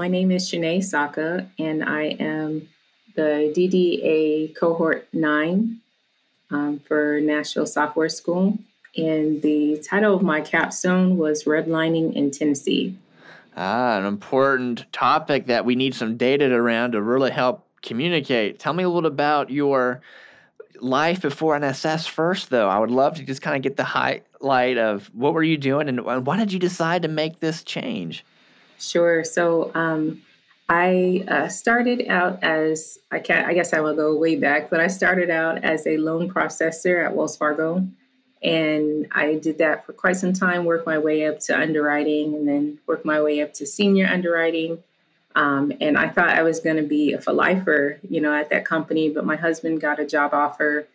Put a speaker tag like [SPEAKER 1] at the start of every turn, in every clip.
[SPEAKER 1] my name is Chernae Saka, and I am the DDA Cohort 9 um, for Nashville Software School. And the title of my capstone was Redlining in Tennessee.
[SPEAKER 2] Ah, an important topic that we need some data around to really help communicate. Tell me a little about your life before NSS first, though. I would love to just kind of get the highlight of what were you doing and why did you decide to make this change?
[SPEAKER 1] Sure. So um, I uh, started out as I can I guess I will go way back, but I started out as a loan processor at Wells Fargo, and I did that for quite some time. Worked my way up to underwriting, and then worked my way up to senior underwriting. Um, and I thought I was going to be a lifer, you know, at that company. But my husband got a job offer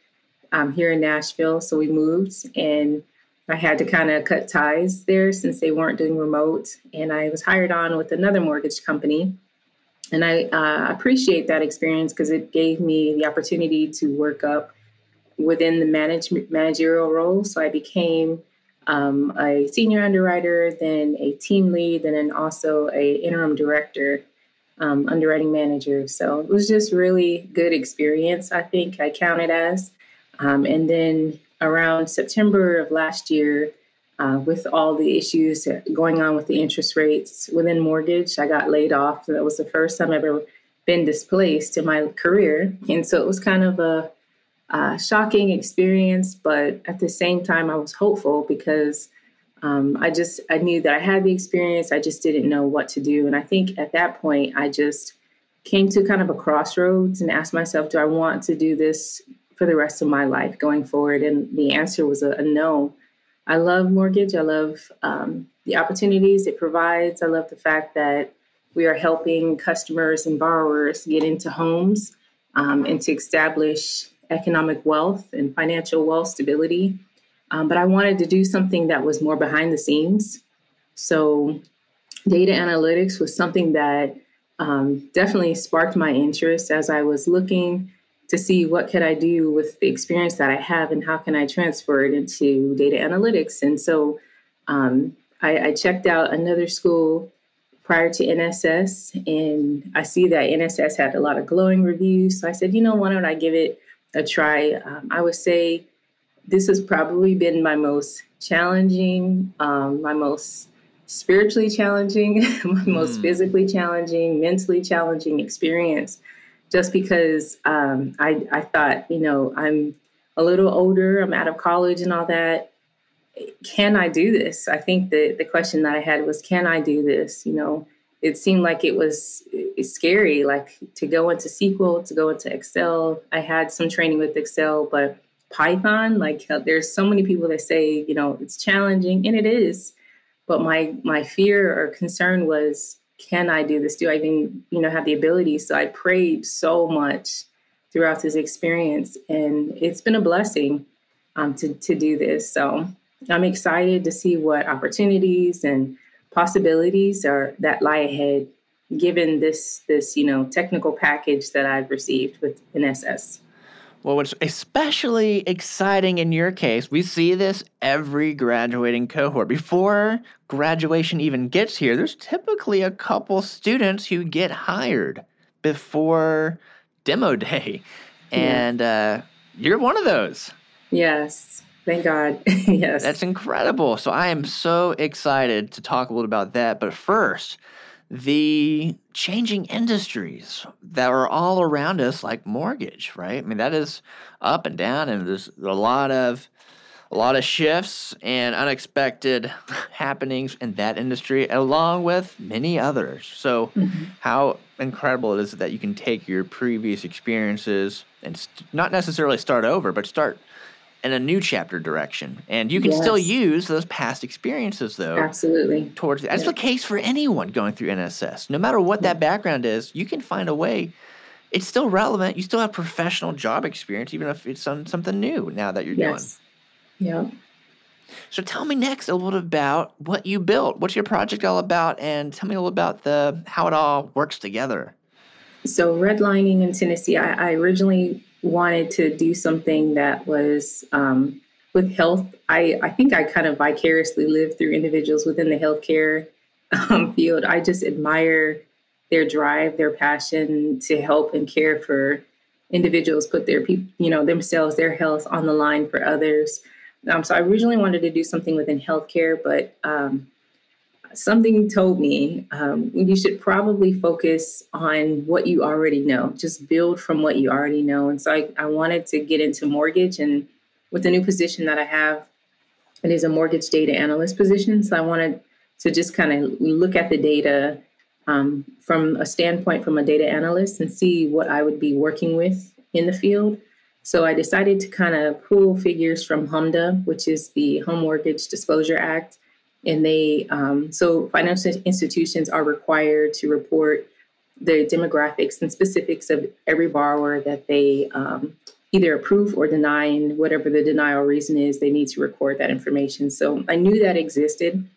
[SPEAKER 1] um, here in Nashville, so we moved, and I had to kind of cut ties there since they weren't doing remote. And I was hired on with another mortgage company. And I uh, appreciate that experience because it gave me the opportunity to work up within the manage- managerial role. So I became um, a senior underwriter, then a team lead, and then also a interim director, um, underwriting manager. So it was just really good experience. I think I counted as. Um, and then around September of last year, uh, with all the issues going on with the interest rates within mortgage, I got laid off. That was the first time I've ever been displaced in my career. And so it was kind of a, shocking experience, but at the same time, I was hopeful because um, I just I knew that I had the experience. I just didn't know what to do, and I think at that point, I just came to kind of a crossroads and asked myself, do I want to do this for the rest of my life going forward? And the answer was a, a no. I love mortgage. I love um, the opportunities it provides. I love the fact that we are helping customers and borrowers get into homes um, and to establish economic wealth and financial wealth stability. Um, but I wanted to do something that was more behind the scenes. So, data analytics was something that um, definitely sparked my interest as I was looking to see what could I do with the experience that I have and how can I transfer it into data analytics. And so um, I, I, checked out another school prior to NSS, and I see that NSS had a lot of glowing reviews. So I said, you know, why don't I give it a try? Um, I would say this has probably been my most challenging, um, my most spiritually challenging, my most mm. physically challenging, mentally challenging experience just because um, I, I thought, you know, I'm a little older, I'm out of college and all that. Can I do this? I think the, the question that I had was, can I do this? You know, it seemed like it was scary, like to go into SQL, to go into Excel. I had some training with Excel, but Python, like there's so many people that say, you know, it's challenging, and it is. But my my fear or concern was can I do this? Do I even, you know, have the ability? So I prayed so much throughout this experience, and it's been a blessing um, to to do this. So I'm excited to see what opportunities and possibilities are that lie ahead, given this this you know technical package that I've received with NSS.
[SPEAKER 2] Well, what's especially exciting in your case, we see this every graduating cohort. Before graduation even gets here, there's typically a couple students who get hired before demo day. And uh, you're one of those.
[SPEAKER 1] Yes. Thank God. yes.
[SPEAKER 2] That's incredible. So I am so excited to talk a little about that. But first, the changing industries that are all around us, like mortgage, right? I mean, that is up and down, and there's a lot of a lot of shifts and unexpected happenings in that industry, along with many others. So, mm-hmm. how incredible it is that you can take your previous experiences and st- not necessarily start over, but start in a new chapter direction. And you can yes. still use those past experiences though.
[SPEAKER 1] Absolutely.
[SPEAKER 2] Towards that's yeah. the case for anyone going through NSS. No matter what that background is, you can find a way. It's still relevant. You still have professional job experience, even if it's on something new now that you're yes.
[SPEAKER 1] doing. Yeah.
[SPEAKER 2] So tell me next a little bit about what you built. What's your project all about? And tell me a little about the how it all works together.
[SPEAKER 1] So redlining in Tennessee, I, I originally wanted to do something that was um, with health. I, I think I kind of vicariously lived through individuals within the healthcare um, field. I just admire their drive, their passion to help and care for individuals, put their people, you know, themselves, their health on the line for others. Um, so I originally wanted to do something within healthcare, but um, something told me um, you should probably focus on what you already know. Just build from what you already know. And so I, I wanted to get into mortgage, and with the new position that I have, it is a mortgage data analyst position. So I wanted to just kind of look at the data um, from a standpoint from a data analyst and see what I would be working with in the field. So I decided to kind of pull figures from HMDA, which is the Home Mortgage Disclosure Act. And they, um, so financial institutions are required to report the demographics and specifics of every borrower that they um, either approve or deny. And whatever the denial reason is, they need to record that information. So I knew that existed.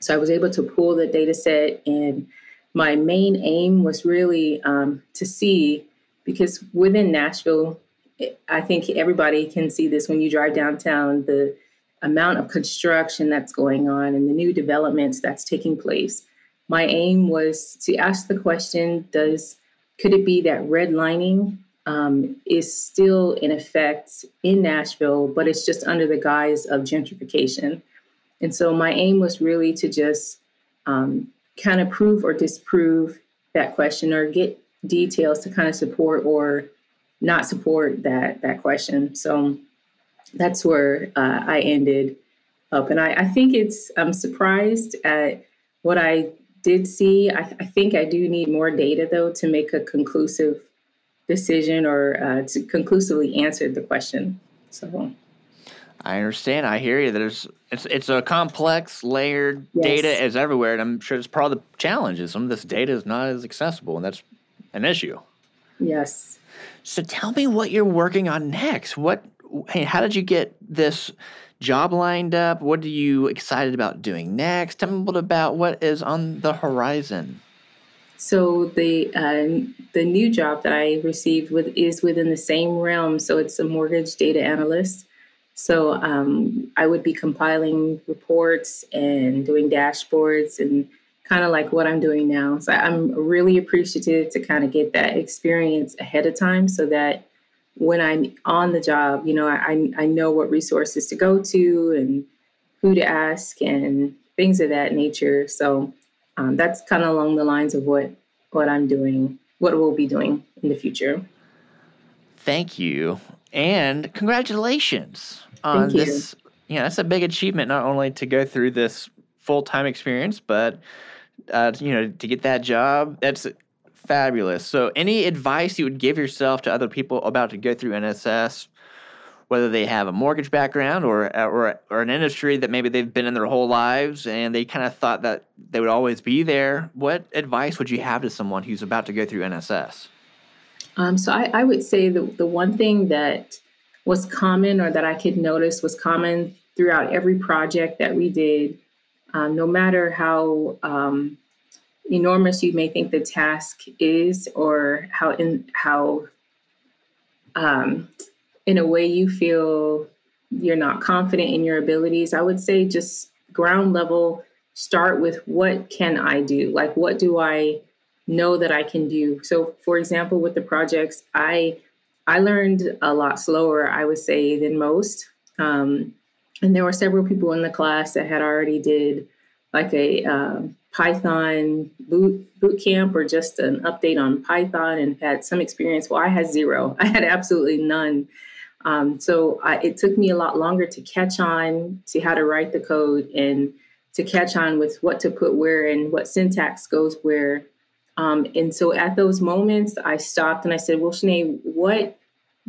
[SPEAKER 1] So I was able to pull the data set and my main aim was really um, to see because within Nashville, I think everybody can see this when you drive downtown the amount of construction that's going on and the new developments that's taking place. My aim was to ask the question: Does could it be that redlining um, is still in effect in Nashville, but it's just under the guise of gentrification? And so my aim was really to just um, kind of prove or disprove that question or get details to kind of support or not support that that question. So that's where uh, I ended up, and I, I, think it's I'm surprised at what I did see. I, I, think I do need more data though to make a conclusive decision or uh, to conclusively answer the question. So
[SPEAKER 2] I understand. I hear you. There's it's it's a complex, layered yes. data is everywhere, and I'm sure it's part of the challenge is Some of this data is not as accessible, and that's an issue.
[SPEAKER 1] Yes.
[SPEAKER 2] So tell me what you're working on next. What? Hey, how did you get this job lined up? What are you excited about doing next? Tell me a little about what is on the horizon.
[SPEAKER 1] So the uh, the new job that I received with is within the same realm. So it's a mortgage data analyst. So um, I would be compiling reports and doing dashboards and kind of like what I'm doing now. So I'm really appreciative to kind of get that experience ahead of time so that when I'm on the job, you know, I, I know what resources to go to and who to ask and things of that nature. So um, that's kind of along the lines of what what I'm doing, what we'll be doing in the future.
[SPEAKER 2] Thank you. And congratulations on
[SPEAKER 1] Thank
[SPEAKER 2] this. You. Yeah, that's a big achievement not only to go through this full time experience, but uh, you know to get that job. That's fabulous. So, any advice you would give yourself to other people about to go through NSS, whether they have a mortgage background or or or an industry that maybe they've been in their whole lives and they kind of thought that they would always be there. What advice would you have to someone who's about to go through NSS?
[SPEAKER 1] Um, so I, I, would say the, the one thing that was common or that I could notice was common throughout every project that we did, um, no matter how um, enormous you may think the task is or how in how um, in a way you feel you're not confident in your abilities, I would say just ground level, start with what can I do? Like, what do I know that I can do. So, for example, with the projects, I I learned a lot slower, I would say, than most. Um, and there were several people in the class that had already did like a uh, Python boot boot camp or just an update on Python and had some experience. Well, I had zero. I had absolutely none. Um, so I, it took me a lot longer to catch on to how to write the code and to catch on with what to put where and what syntax goes where um, and so at those moments, I stopped and I said, Well, Chernae, what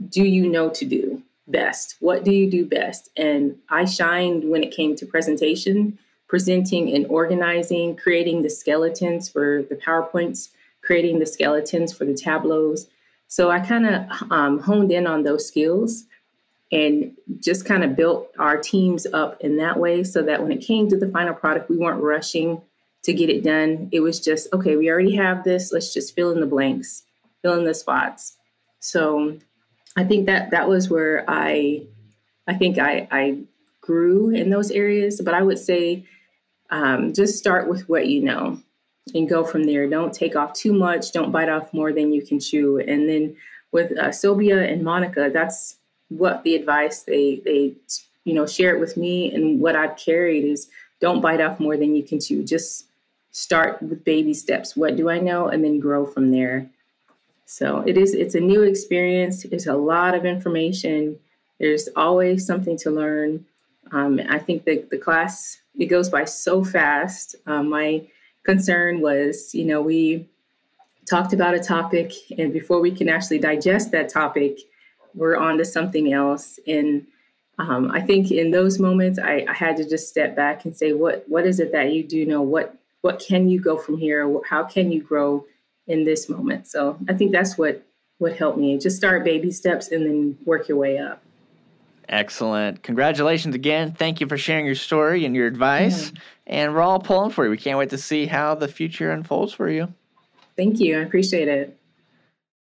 [SPEAKER 1] do you know to do best? What do you do best? And I shined when it came to presentation, presenting and organizing, creating the skeletons for the PowerPoints, creating the skeletons for the tableaus. So I kind of um, honed in on those skills and just kind of built our teams up in that way so that when it came to the final product, we weren't rushing to get it done. It was just, okay, we already have this. Let's just fill in the blanks, fill in the spots. So I think that that was where I, I think I, I grew in those areas. But I would say um, just start with what you know. and go from there. Don't take off too much. Don't bite off more than you can chew. And then with uh, Sylvia and Monica, that's what the advice they they you know share it with me and what I've carried is don't bite off more than you can chew. Just start with baby steps. What do I know, and then grow from there. So it is. It's a new experience. There's a lot of information. There's always something to learn. Um, I think the class it goes by so fast. Um, my concern was, you know, we talked about a topic, and before we can actually digest that topic, we're on to something else. And um, I think in those moments, I, I, had to just step back and say, what what is it that you do know? What what can you go from here? How can you grow in this moment? So I think that's what what helped me. Just start baby steps and then work your way up.
[SPEAKER 2] Excellent. Congratulations again. Thank you for sharing your story and your advice. And we're all pulling for you. We can't wait to see how the future unfolds for you.
[SPEAKER 1] Thank you. I appreciate it.